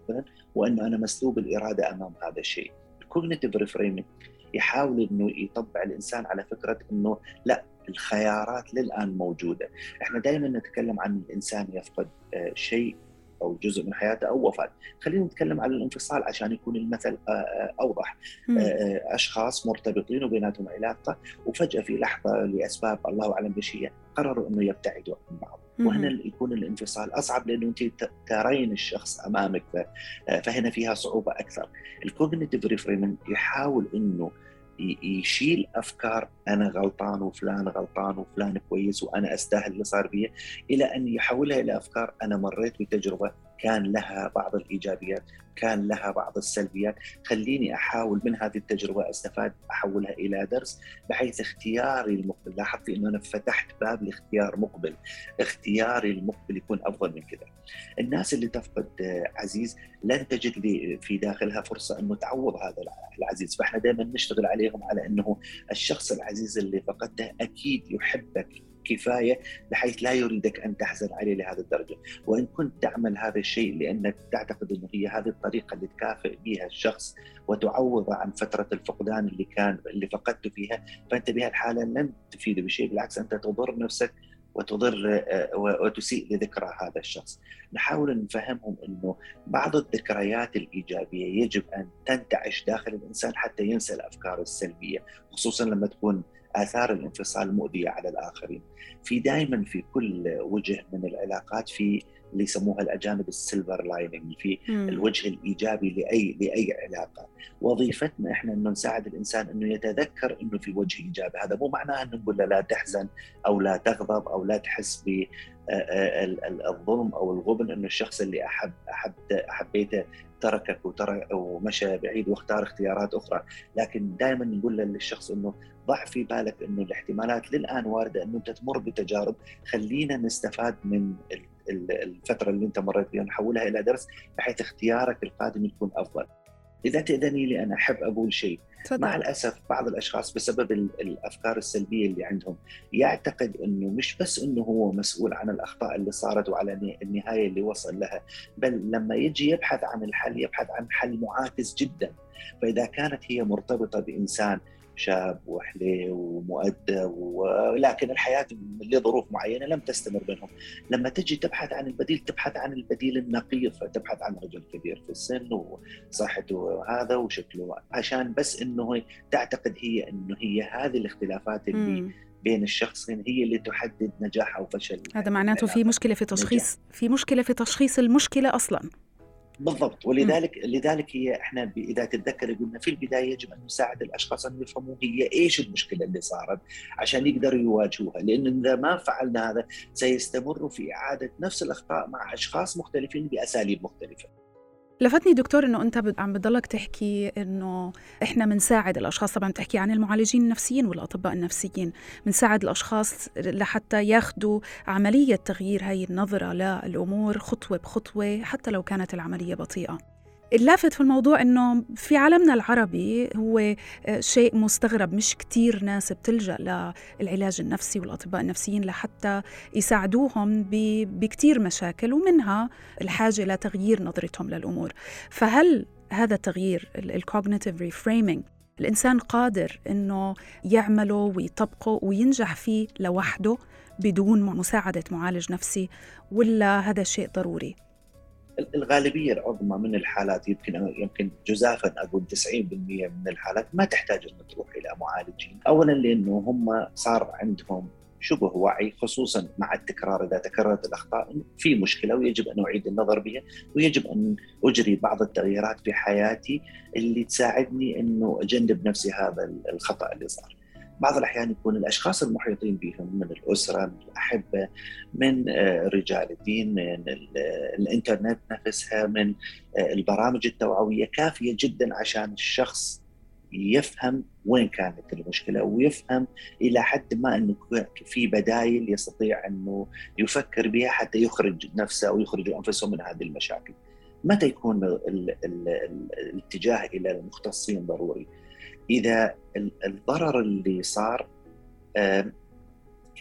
وأنه أنا مسلوب الإرادة أمام هذا الشيء. ال cognitive reframing يحاول إنه يطبع الإنسان على فكرة إنه لا الخيارات للآن موجودة، إحنا دائما نتكلم عن الإنسان يفقد آه، شيء أو جزء من حياته أو وفاة، خلينا نتكلم عن الانفصال عشان يكون المثل آه، آه، أوضح. أشخاص مرتبطين وبيناتهم علاقة وفجأة في لحظة لأسباب الله أعلم بشيء قرروا إنه يبتعدوا عن بعض. وهنا يكون الانفصال أصعب لأنه أنت ترين الشخص أمامك فهنا فيها صعوبة أكثر. ال cognitive reframing يحاول إنه يشيل أفكار أنا غلطان وفلان غلطان وفلان كويس وأنا أستاهل اللي صار بي إلى أن يحولها إلى أفكار أنا مريت بتجربة كان لها بعض الإيجابيات كان لها بعض السلبيات. خليني أحاول من هذه التجربة أستفاد أحولها إلى درس بحيث اختياري المقبل. لاحظت إنه أنا فتحت باب لاختيار مقبل. اختياري المقبل يكون أفضل من كذا. الناس اللي تفقد عزيز لن تجد لي في داخلها فرصة انه تعوض هذا العزيز. فإحنا دائما نشتغل عليهم على إنه الشخص العزيز اللي فقدته أكيد يحبك. كفايه بحيث لا يريدك أن تحزن عليه لهذه الدرجة، وإن كنت تعمل هذا الشيء لأنك تعتقد إنه هي هذه الطريقة اللي تكافئ بها الشخص وتعوضه عن فترة الفقدان اللي كان اللي فقدته فيها، فأنت بها الحالة لن تفيده بشيء بالعكس أنت تضر نفسك وتضر آه، وتسيء لذكرى هذا الشخص. نحاول نفهمهم إنه بعض الذكريات الإيجابية يجب أن تنتعش داخل الإنسان حتى ينسى الأفكار السلبية، خصوصا لما تكون آثار الانفصال مؤذية على الآخرين. في دائما في كل وجه من العلاقات في اللي يسموها الأجانب ال silver lining في مم. الوجه الإيجابي لأي لأي علاقة وظيفتنا إحنا إنه نساعد الإنسان إنه يتذكر إنه في وجه إيجابي هذا مو معناه إنه نقول له لا تحزن أو لا تغضب أو لا تحس ب الظلم أو الغبن إنه الشخص اللي احب احب حبيته تركك وترك ومشى بعيد واختار اختيارات أخرى، لكن دائما نقول للشخص إنه ضع في بالك إنه الاحتمالات للآن واردة إنه أنت تمر بتجارب، خلينا نستفاد من الفترة اللي أنت مريت بها نحولها إلى درس بحيث اختيارك القادم يكون أفضل. إذا تأذني لي أنا أحب أقول شيء فضل. مع الأسف بعض الأشخاص بسبب الأفكار السلبية اللي عندهم يعتقد إنه مش بس إنه هو مسؤول عن الأخطاء اللي صارت وعلى النهاية اللي وصل لها بل لما يجي يبحث عن الحل يبحث عن حل معاكس جدا فإذا كانت هي مرتبطة بإنسان شاب وحلي ومؤدب ولكن الحياة لظروف معينة لم تستمر بينهم لما تجي تبحث عن البديل تبحث عن البديل النقيض فتبحث عن رجل كبير في السن وصحته هذا وشكله عشان بس إنه تعتقد هي إنه هي هذه الاختلافات اللي م. بين الشخصين هي اللي تحدد نجاح أو فشل هذا معناته في مشكلة في تشخيص نجاح. في مشكلة في تشخيص المشكلة أصلا بالضبط ولذلك م. لذلك هي إحنا إذا تتذكر قلنا في البداية يجب أن نساعد الأشخاص أن يفهموا هي إيش المشكلة اللي صارت عشان يقدروا يواجهوها لأن إذا ما فعلنا هذا سيستمروا في إعادة نفس الأخطاء مع أشخاص مختلفين بأساليب مختلفة. لفتني دكتور إنه أنت عم بتضلك تحكي إنه إحنا بنساعد الأشخاص طبعا بتحكي عن المعالجين النفسيين والأطباء النفسيين. بنساعد الأشخاص لحتى ياخذوا عملية تغيير هاي النظرة للأمور خطوة بخطوة حتى لو كانت العملية بطيئة. اللافت في الموضوع إنه في عالمنا العربي هو آه، شيء مستغرب مش كتير ناس بتلجأ للعلاج النفسي والأطباء النفسيين لحتى يساعدوهم بكتير مشاكل ومنها الحاجة لتغيير نظرتهم للأمور. فهل هذا التغيير ال cognitive reframing الإنسان قادر إنه يعمله ويطبقه وينجح فيه لوحده بدون مساعدة معالج نفسي ولا هذا شيء ضروري؟ الغالبية العظمى من الحالات يمكن يمكن جزافا أقول 90% من الحالات ما تحتاج أن تروح إلى معالجين، اولا لأنه هم صار عندهم شبه وعي خصوصا مع التكرار إذا تكررت الأخطاء في مشكلة ويجب أن أعيد النظر بها ويجب أن أجري بعض التغييرات في حياتي اللي تساعدني إنه أجنب نفسي هذا الخطأ اللي صار. بعض الأحيان يكون الأشخاص المحيطين بهم من الأسرة من الأحبة من آه، رجال الدين من الإنترنت نفسها من آه، البرامج التوعوية كافية جدا عشان الشخص يفهم وين كانت المشكلة ويفهم إلى حد ما إنه في بدائل يستطيع إنه يفكر بها حتى يخرج نفسه أو أنفسه من هذه المشاكل. متى يكون الاتجاه إلى المختصين ضروري؟ إذا الضرر اللي صار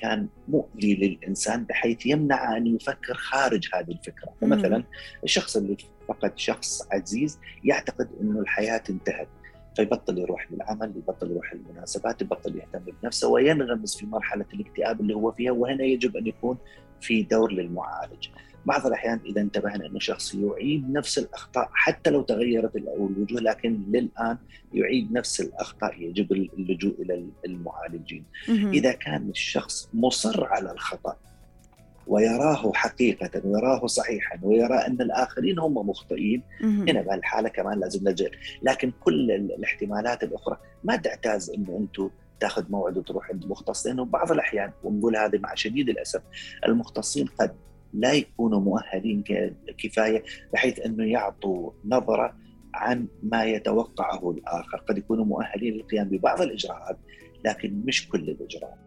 كان مؤذي للإنسان بحيث يمنع أن يفكر خارج هذه الفكرة، فمثلا الشخص اللي فقد شخص عزيز يعتقد إنه الحياة انتهت، فيبطل يروح للعمل، يبطل يروح للمناسبات، يبطل يهتم بنفسه وينغمس في مرحلة الاكتئاب اللي هو فيها وهنا يجب أن يكون في دور للمعالج. بعض الأحيان إذا انتبهنا أنه شخص يعيد نفس الأخطاء حتى لو تغيرت الوجوه لكن للآن يعيد نفس الأخطاء يجب اللجوء إلى المعالجين. إذا كان الشخص مصر على الخطأ ويراه حقيقة ويراه صحيحا ويرى أن الآخرين هم مخطئين. هنا بهالحالة كمان لازم نلجأ لكن كل الاحتمالات الأخرى ما تعتاز أنه أنتم تاخذ موعد وتروح عند مختص لأنه بعض الأحيان ونقول هذا مع شديد الأسف المختصين قد لا يكونوا مؤهلين كفاية بحيث أنه يعطوا نظرة عن ما يتوقعه الآخر، قد يكونوا مؤهلين للقيام ببعض الإجراءات لكن مش كل الإجراءات.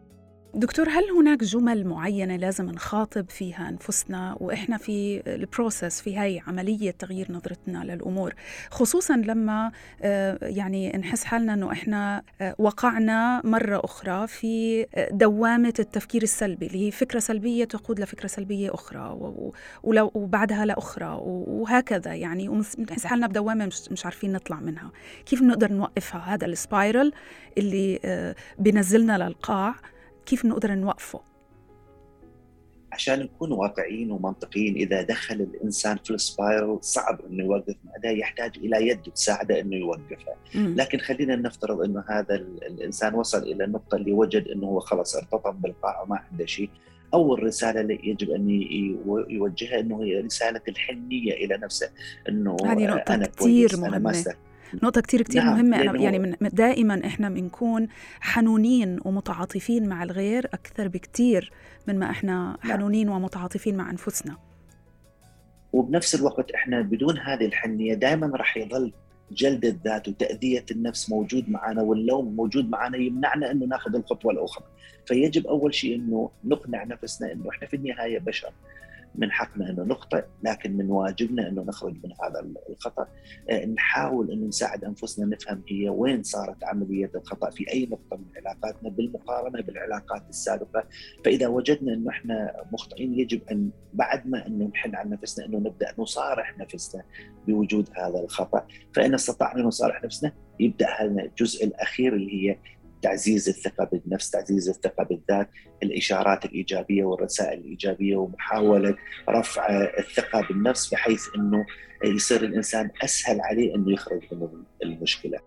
دكتور هل هناك جمل معينة لازم نخاطب فيها أنفسنا؟ وإحنا في البروسس في هاي عملية تغيير نظرتنا للأمور خصوصا لما آه، يعني نحس حالنا أنه إحنا آه، وقعنا مرة أخرى في آه، دوامة التفكير السلبي اللي هي فكرة سلبية تقود لفكرة سلبية أخرى ولو وبعدها لأخرى وهكذا يعني ونحس حالنا بدوامة مش, مش عارفين نطلع منها. كيف نقدر نوقفها؟ هذا السبايرل اللي بنزلنا للقاع. كيف نقدر نوقفه؟ عشان نكون واقعيين ومنطقيين إذا دخل الإنسان في السبايرل صعب إنه يوقف ده يحتاج إلى يد تساعده إنه يوقفها. لكن خلينا نفترض إنه هذا الإنسان وصل إلى النقطه اللي وجد إنه هو خلص ارتطم بالقاع وما عنده شيء. أول رسالة اللي يجب أن يوجهها إنه هي رسالة الحنية إلى نفسه إنه هذه نقطة أنا كثير مهمة. نقطة كتير كتير نعم مهمة. أنا يعني من دائما إحنا بنكون حنونين ومتعاطفين مع الغير أكثر بكتير من ما إحنا نعم. حنونين ومتعاطفين مع أنفسنا. وبنفس الوقت إحنا بدون هذه الحنية دائما راح يظل جلد الذات وتأذية النفس موجود معنا واللوم موجود معنا يمنعنا أنه ناخذ الخطوة الأخرى. فيجب أول شيء أنه نقنع نفسنا أنه إحنا في النهاية بشر. من حقنا انه نخطئ لكن من واجبنا انه نخرج من هذا الخطأ. آه، نحاول انه نساعد أنفسنا نفهم هي وين صارت عملية الخطأ في أي نقطة من علاقاتنا بالمقارنة بالعلاقات السابقة. فإذا وجدنا انه إحنا مخطئين يجب أن بعد ما انه نحن عن نفسنا أنه نبدأ نصارح نفسنا بوجود هذا الخطأ. فإن استطعنا نصارح نفسنا يبدأ هذا الجزء الأخير اللي هي تعزيز الثقة بالنفس، تعزيز الثقة بالذات، الإشارات الإيجابية والرسائل الإيجابية ومحاولة رفع الثقة بالنفس بحيث إنه يصير الإنسان أسهل عليه إنه يخرج من المشكلة.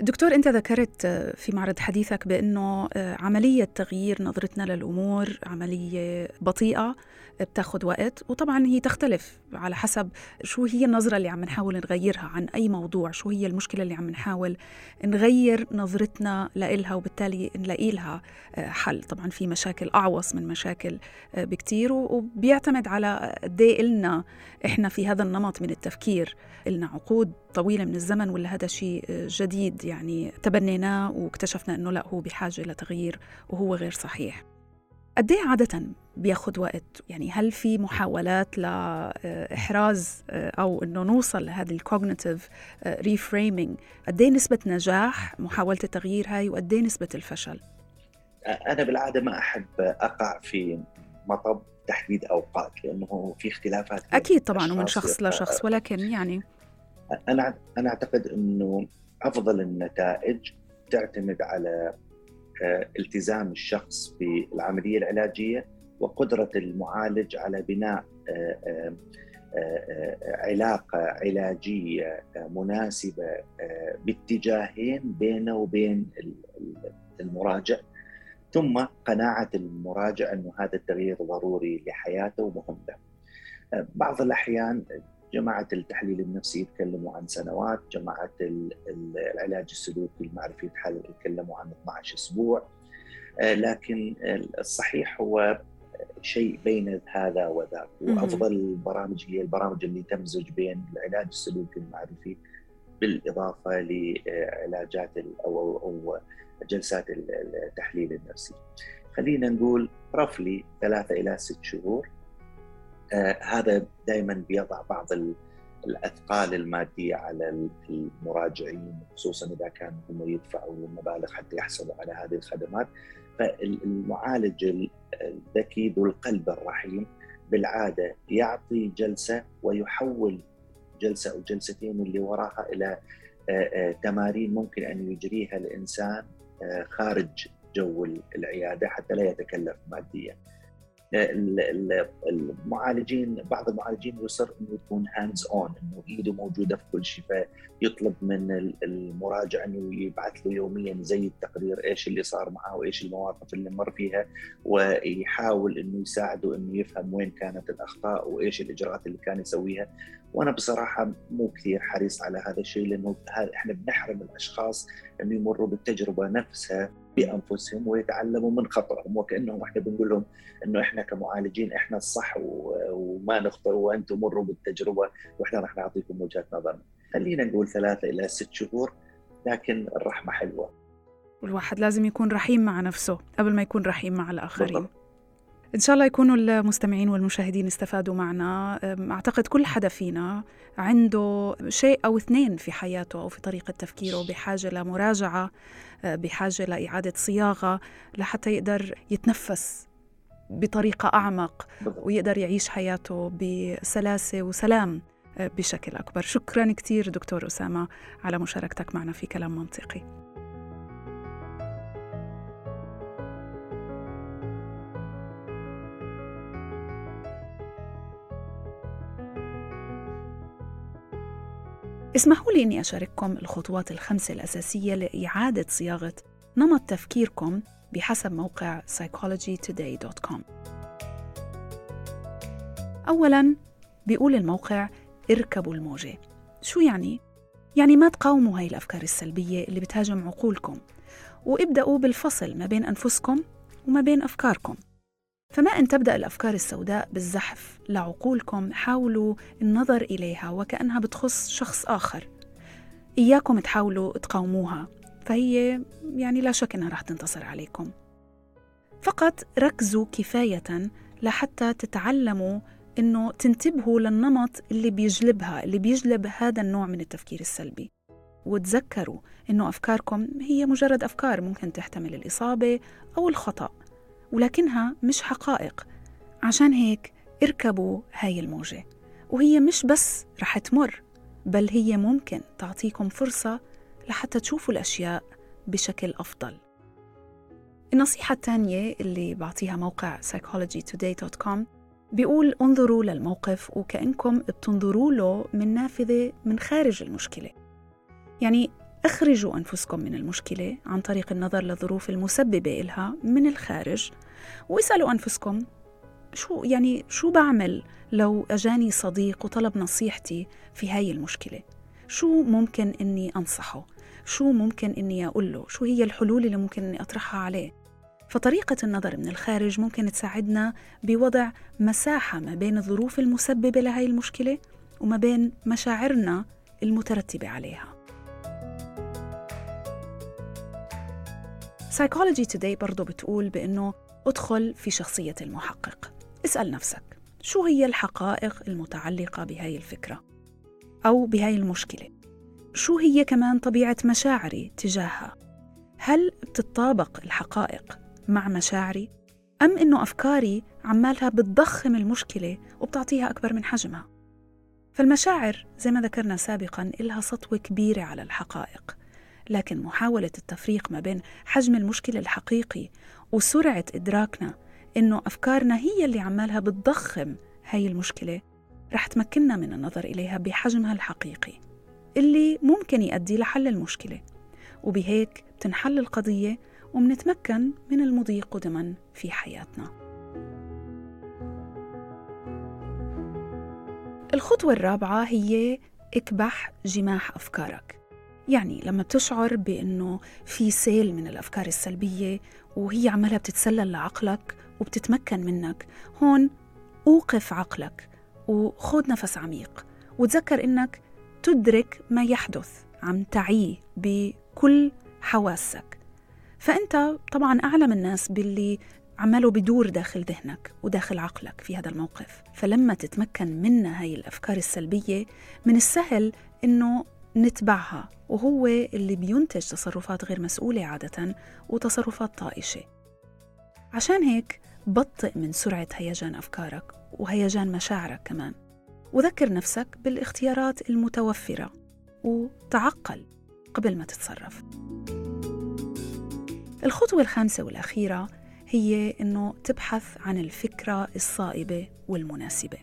دكتور أنت ذكرت في معرض حديثك بأنه عملية تغيير نظرتنا للأمور عملية بطيئة بتاخذ وقت وطبعا هي تختلف على حسب شو هي النظرة اللي عم نحاول نغيرها عن أي موضوع شو هي المشكلة اللي عم نحاول نغير نظرتنا لإلها وبالتالي نلاقي لها آه، حل. طبعا في مشاكل أعوص من مشاكل آه، بكتير وبيعتمد على قد إلنا إحنا في هذا النمط من التفكير. إلنا عقود طويلة من الزمن ولا هذا شيء آه، جديد يعني تبنيناه واكتشفنا أنه لا هو بحاجة لتغيير وهو غير صحيح. قد إيه عادة بياخد وقت؟ يعني هل في محاولات لإحراز آه، أو إنه نوصل لهذه ال cognitive reframing قد إيه نسبة نجاح محاولة التغيير هاي وقد إيه نسبة الفشل؟ أنا بالعادة ما أحب أقع في مطب تحديد أوقات لأنه في اختلافات أكيد طبعا ومن شخص لشخص ولكن يعني أنا أنا أعتقد إنه أفضل النتائج تعتمد على آه، التزام الشخص بالعملية العلاجية وقدرة المعالج على بناء آه، آه، علاقة علاجية مناسبة باتجاهين بينه وبين المراجع ثم قناعة المراجع إنه هذا التغيير ضروري لحياته ومهم له. بعض الأحيان جماعة التحليل النفسي يتكلموا عن سنوات جماعة العلاج السلوكي المعرفي يتكلموا عن 12 أسبوع. آه، لكن الصحيح هو شيء بين هذا وذاك. وأفضل البرامج هي البرامج اللي تمزج بين العلاج السلوكي المعرفي بالإضافة لعلاجات أو أو جلسات التحليل النفسي. خلينا نقول رفلي ثلاثة إلى ست شهور. هذا دائما بيضع بعض الأثقال المادية على المراجعين خصوصا إذا كانوا هم يدفعوا مبالغ حتى يحصلوا على هذه الخدمات فالمعالج الذكي ذو القلب الرحيم بالعادة يعطي جلسة ويحول جلسة أو جلستين اللي وراها إلى آه، آه، تمارين ممكن أن يجريها الإنسان خارج جو العيادة حتى لا يتكلف ماديا. المعالجين بعض المعالجين يصر إنه يكون hands on إنه إيده موجودة في كل شيء فيطلب من المراجع إنه يبعث له يوميا زي التقرير إيش اللي صار معه وإيش المواقف اللي مر فيها ويحاول إنه يساعده إنه يفهم وين كانت الأخطاء وإيش الإجراءات اللي كان يسويها. وأنا بصراحة مو كثير حريص على هذا الشيء لأنه إحنا بنحرم الأشخاص إنه يمروا بالتجربة نفسها. بأنفسهم ويتعلموا من خطأهم وكأنهم إحنا بنقول لهم إنه إحنا كمعالجين إحنا الصح وما نخطئ وأنتم مروا بالتجربة وإحنا راح نعطيكم وجهة نظرنا. خلينا نقول ثلاثة إلى ست شهور لكن الرحمة حلوة. والواحد لازم يكون رحيم مع نفسه قبل ما يكون رحيم مع الآخرين. بالضبط. إن شاء الله يكونوا المستمعين والمشاهدين استفادوا معنا. أعتقد كل حدا فينا عنده شيء أو اثنين في حياته أو في طريقة تفكيره بحاجة لمراجعة بحاجة لإعادة صياغة لحتى يقدر يتنفس بطريقة أعمق ويقدر يعيش حياته بسلاسة وسلام بشكل أكبر. شكرا كثير دكتور أسامة على مشاركتك معنا في كلام منطقي. اسمحوا لي إني أشارككم الخطوات الخمسة الأساسية لإعادة صياغة نمط تفكيركم بحسب موقع psychologytoday.com. اولا بيقول الموقع اركبوا الموجة. شو يعني؟ يعني ما تقاوموا هاي الأفكار السلبية اللي بتهاجم عقولكم وابدأوا بالفصل ما بين أنفسكم وما بين أفكاركم. فما أن تبدأ الأفكار السوداء بالزحف. لعقولكم حاولوا النظر إليها وكأنها بتخص شخص آخر. إياكم تحاولوا تقاوموها فهي يعني لا شك أنها رح تنتصر عليكم. فقط ركزوا كفاية لحتى تتعلموا إنه تنتبهوا للنمط اللي بيجلبها اللي بيجلب هذا النوع من التفكير السلبي. وتذكروا إنه أفكاركم هي مجرد أفكار ممكن تحتمل الإصابة أو الخطأ. ولكنها مش حقائق. عشان هيك اركبوا هاي الموجة. وهي مش بس رح تمر بل هي ممكن تعطيكم فرصة لحتى تشوفوا الأشياء بشكل أفضل. النصيحة الثانية اللي بعطيها موقع psychologytoday.com بيقول انظروا للموقف وكأنكم بتنظروا له من نافذة من خارج المشكلة. يعني أخرجوا أنفسكم من المشكلة عن طريق النظر للظروف المسببة إلها من الخارج واسألوا أنفسكم شو يعني شو بعمل لو أجاني صديق وطلب نصيحتي في هاي المشكلة؟ شو ممكن إني أنصحه؟ شو ممكن إني أقول له شو هي الحلول اللي ممكن إني أطرحها عليه؟ فطريقة النظر من الخارج ممكن تساعدنا بوضع مساحة ما بين الظروف المسببة لهي المشكلة وما بين مشاعرنا المترتبة عليها. Psychology Today برضو بتقول بأنه ادخل في شخصية المحقق. اسأل نفسك شو هي الحقائق المتعلقة بهاي الفكرة؟ أو بهاي المشكلة؟ شو هي كمان طبيعة مشاعري تجاهها؟ هل بتطابق الحقائق مع مشاعري؟ أم إنه أفكاري عمالها بتضخم المشكلة وبتعطيها أكبر من حجمها؟ فالمشاعر زي ما ذكرنا سابقا إلها سطوة كبيرة على الحقائق. لكن محاولة التفريق ما بين حجم المشكلة الحقيقي وسرعة إدراكنا إنه أفكارنا هي اللي عمالها بتضخم هاي المشكلة رح تمكننا من النظر إليها بحجمها الحقيقي اللي ممكن يؤدي لحل المشكلة. وبهيك بتنحل القضية ومنتمكن من المضي قدما في حياتنا. الخطوة الرابعة هي اكبح جماح أفكارك. يعني لما بتشعر بأنه في سيل من الأفكار السلبية وهي عمالها بتتسلل لعقلك وبتتمكن منك هون أوقف عقلك وخذ نفس عميق وتذكر إنك تدرك ما يحدث عم تعيه بكل حواسك. فأنت طبعا أعلم الناس باللي عماله بدور داخل ذهنك وداخل عقلك في هذا الموقف. فلما تتمكن منا هاي الأفكار السلبية من السهل إنه نتبعها. وهو اللي بينتج تصرفات غير مسؤولة عادة وتصرفات طائشة. عشان هيك بطئ من سرعة هيجان أفكارك وهيجان مشاعرك كمان. وذكر نفسك بالاختيارات المتوفرة وتعقل قبل ما تتصرف. الخطوة الخامسة والأخيرة هي أنه تبحث عن الفكرة الصائبة والمناسبة.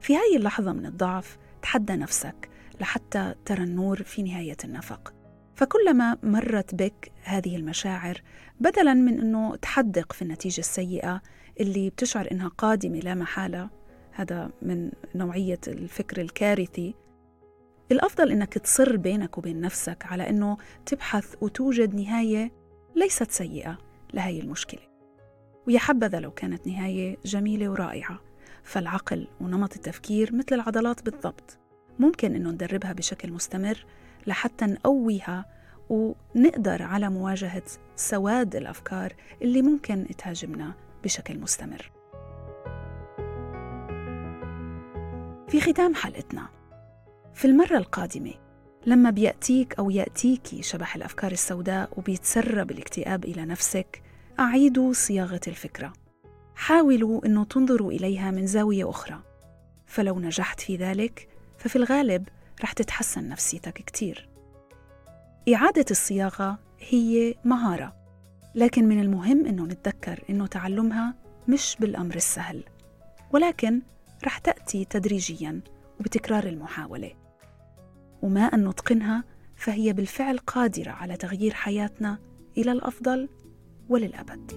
في هاي اللحظة من الضعف تحدى نفسك لحتى ترى النور في نهاية النفق. فكلما مرت بك هذه المشاعر بدلا من إنه تحدق في النتيجة السيئة اللي بتشعر إنها قادمة لا محالة هذا من نوعية الفكر الكارثي الأفضل إنك تصر بينك وبين نفسك على إنه تبحث وتوجد نهاية ليست سيئة لهي المشكلة. ويا حبذا لو كانت نهاية جميلة ورائعة فالعقل ونمط التفكير مثل العضلات بالضبط. ممكن إنه ندربها بشكل مستمر لحتى نقويها ونقدر على مواجهة سواد الأفكار اللي ممكن تهاجمنا بشكل مستمر. في ختام حلقتنا. في المرة القادمة لما بيأتيك أو يأتيكي شبح الأفكار السوداء وبيتسرب الاكتئاب إلى نفسك أعيدوا صياغة الفكرة. حاولوا أنه تنظروا إليها من زاوية أخرى. فلو نجحت في ذلك ففي الغالب رح تتحسن نفسيتك كتير. إعادة الصياغة هي مهارة لكن من المهم إنه نتذكر إنه تعلمها مش بالأمر السهل ولكن رح تأتي تدريجياً وبتكرار المحاولة. وما أن نتقنها فهي بالفعل قادرة على تغيير حياتنا إلى الأفضل وللأبد.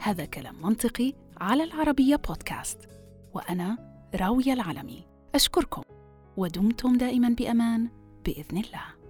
هذا كلام منطقي على العربية بودكاست. وأنا راوية العلمي أشكركم ودمتم دائما بأمان بإذن الله.